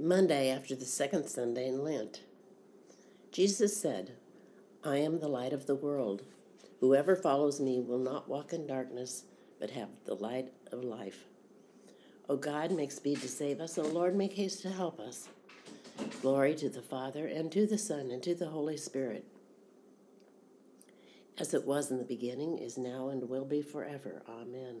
Monday after the second Sunday in Lent. Jesus said, I am the light of the world. Whoever follows me will not walk in darkness, but have the light of life. O God, make speed to save us. O Lord, make haste to help us. Glory to the Father, and to the Son, and to the Holy Spirit, as it was in the beginning, is now, and will be forever. Amen.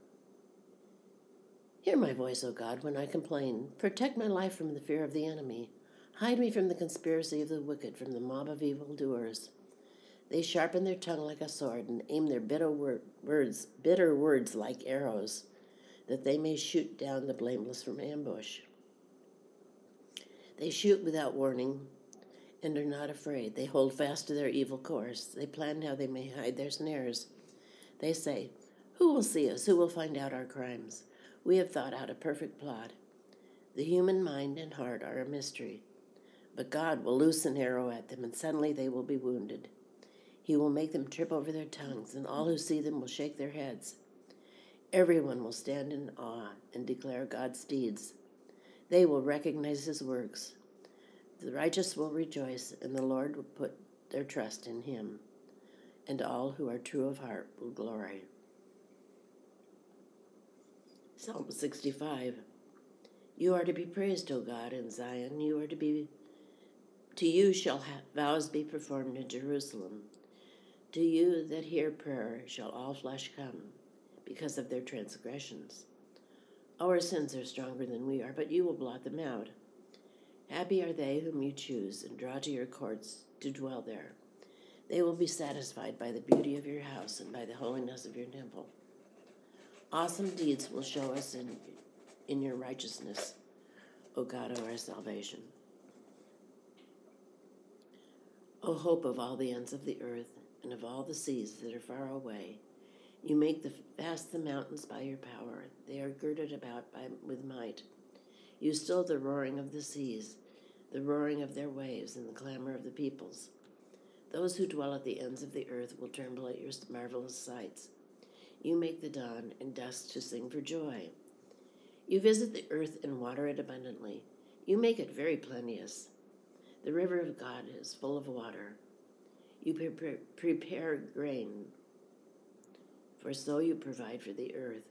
Hear my voice, O God, when I complain. Protect my life from the fear of the enemy. Hide me from the conspiracy of the wicked, from the mob of evildoers. They sharpen their tongue like a sword and aim their bitter wor- words, bitter words like arrows, that they may shoot down the blameless from ambush. They shoot without warning and are not afraid. They hold fast to their evil course. They plan how they may hide their snares. They say, Who will see us? Who will find out our crimes? We have thought out a perfect plot. The human mind and heart are a mystery, but God will loose an arrow at them, and suddenly they will be wounded. He will make them trip over their tongues, and all who see them will shake their heads. Everyone will stand in awe and declare God's deeds. They will recognize his works. The righteous will rejoice, and the Lord will put their trust in him, and all who are true of heart will glory. Psalm 65. You are to be praised, O God, in Zion. You are to be to you shall vows be performed in Jerusalem. To you that hear prayer shall all flesh come, because of their transgressions. Our sins are stronger than we are, but you will blot them out. Happy are they whom you choose and draw to your courts to dwell there. They will be satisfied by the beauty of your house and by the holiness of your temple. Awesome deeds will show us in, in your righteousness, O God of our salvation. O hope of all the ends of the earth and of all the seas that are far away, you make the, vast the mountains by your power. They are girded about by, with might. You still the roaring of the seas, the roaring of their waves, and the clamor of the peoples. Those who dwell at the ends of the earth will tremble at your marvelous sights. You make the dawn and dusk to sing for joy. You visit the earth and water it abundantly. You make it very plenteous. The river of God is full of water. You pre- prepare grain, for so you provide for the earth.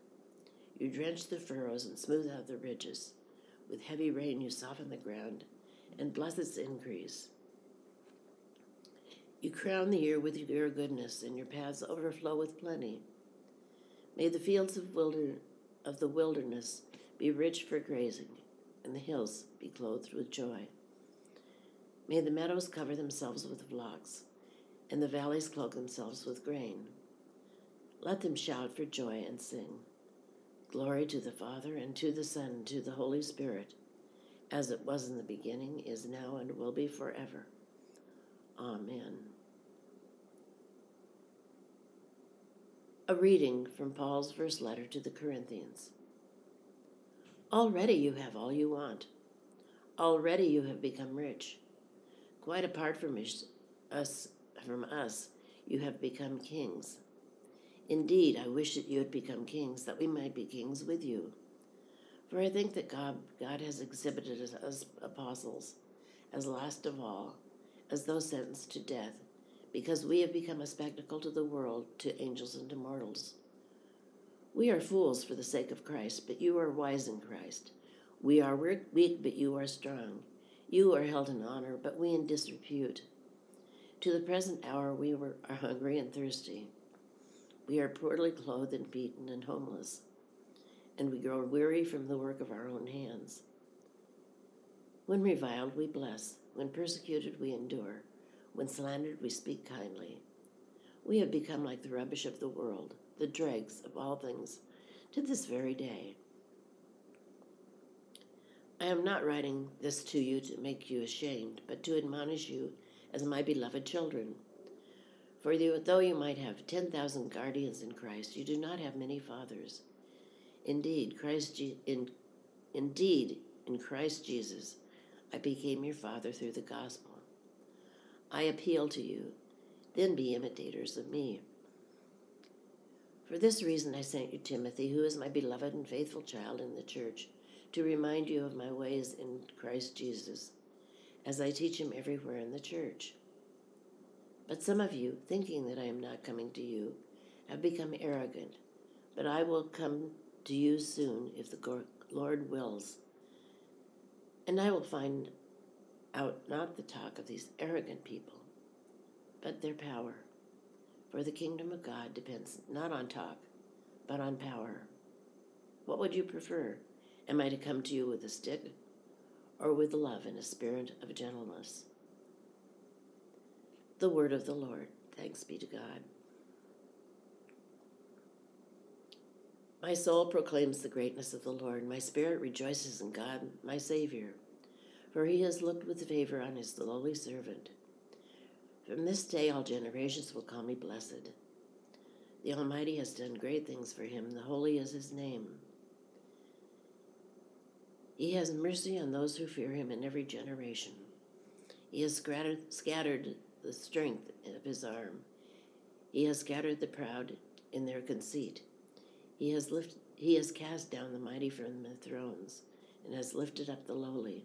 You drench the furrows and smooth out the ridges. With heavy rain, you soften the ground and bless its increase. You crown the year with your goodness, and your paths overflow with plenty. May the fields of, wilder, of the wilderness be rich for grazing, and the hills be clothed with joy. May the meadows cover themselves with flocks, and the valleys cloak themselves with grain. Let them shout for joy and sing. Glory to the Father, and to the Son, and to the Holy Spirit, as it was in the beginning, is now, and will be forever. Amen. A reading from Paul's first letter to the Corinthians. Already you have all you want. Already you have become rich. Quite apart from us, from us, you have become kings. Indeed, I wish that you had become kings, that we might be kings with you. For I think that God, God has exhibited us as apostles, as last of all, as those sentenced to death because we have become a spectacle to the world, to angels and to mortals. We are fools for the sake of Christ, but you are wise in Christ. We are weak, but you are strong. You are held in honor, but we in disrepute. To the present hour we were, are hungry and thirsty. We are poorly clothed and beaten and homeless, and we grow weary from the work of our own hands. When reviled, we bless. When persecuted, we endure. When slandered, we speak kindly. We have become like the rubbish of the world, the dregs of all things, to this very day. I am not writing this to you to make you ashamed, but to admonish you as my beloved children. For though you might have 10,000 guardians in Christ, you do not have many fathers. Indeed, Christ in, indeed, in Christ Jesus, I became your father through the gospel. I appeal to you, then be imitators of me. For this reason I sent you Timothy, who is my beloved and faithful child in the church, to remind you of my ways in Christ Jesus, as I teach him everywhere in the church. But some of you, thinking that I am not coming to you, have become arrogant. But I will come to you soon if the Lord wills. And I will find out not the talk of these arrogant people, but their power. For the kingdom of God depends not on talk, but on power. What would you prefer? Am I to come to you with a stick or with love and a spirit of gentleness? The word of the Lord. Thanks be to God. My soul proclaims the greatness of the Lord. My spirit rejoices in God, my Savior, for he has looked with favor on his lowly servant. From this day, all generations will call me blessed. The Almighty has done great things for him. The holy is his name. He has mercy on those who fear him in every generation. He has scattered the strength of his arm. He has scattered the proud in their conceit. He has, lift, he has cast down the mighty from their thrones and has lifted up the lowly.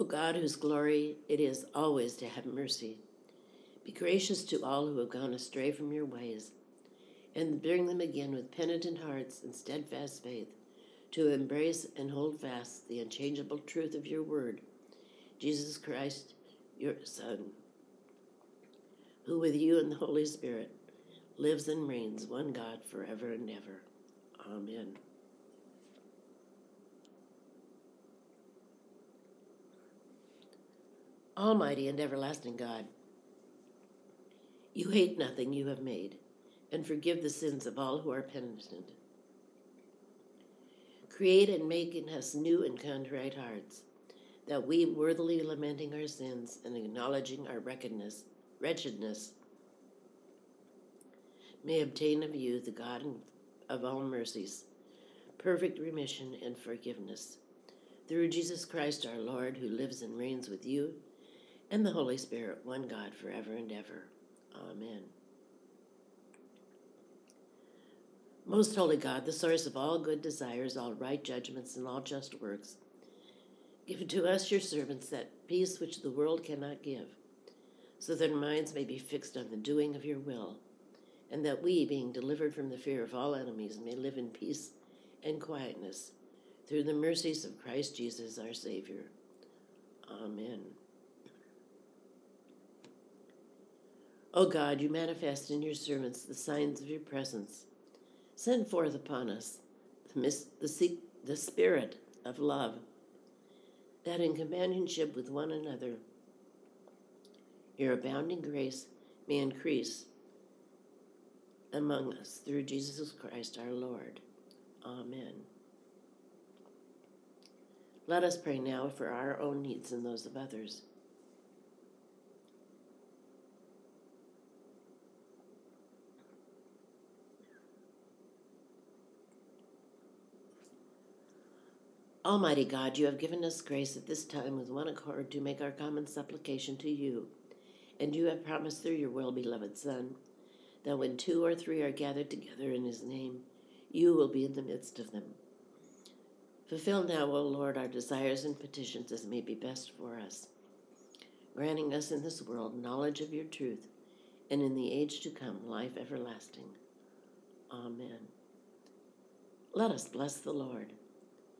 O God, whose glory it is always to have mercy, be gracious to all who have gone astray from your ways, and bring them again with penitent hearts and steadfast faith to embrace and hold fast the unchangeable truth of your word, Jesus Christ, your Son, who with you and the Holy Spirit lives and reigns, one God, forever and ever. Amen. Almighty and everlasting God, you hate nothing you have made, and forgive the sins of all who are penitent. Create and make in us new and contrite hearts, that we, worthily lamenting our sins and acknowledging our wretchedness, may obtain of you, the God of all mercies, perfect remission and forgiveness. Through Jesus Christ our Lord, who lives and reigns with you and the Holy Spirit, one God, forever and ever. Amen. Most holy God, the source of all good desires, all right judgments, and all just works, give to us, your servants, that peace which the world cannot give, so that our minds may be fixed on the doing of your will and that we, being delivered from the fear of all enemies, may live in peace and quietness through the mercies of Christ Jesus our Savior. Amen. O God, you manifest in your servants the signs of your presence. Send forth upon us the, the, the spirit of love, that in companionship with one another, your abounding grace may increase among us through Jesus Christ our Lord. Amen. Let us pray now for our own needs and those of others. Almighty God, you have given us grace at this time with one accord to make our common supplication to you, and you have promised through your well beloved Son that when two or three are gathered together in his name, you will be in the midst of them. Fulfill now, O Lord, our desires and petitions as may be best for us, granting us in this world knowledge of your truth, and in the age to come life everlasting. Amen. Let us bless the Lord.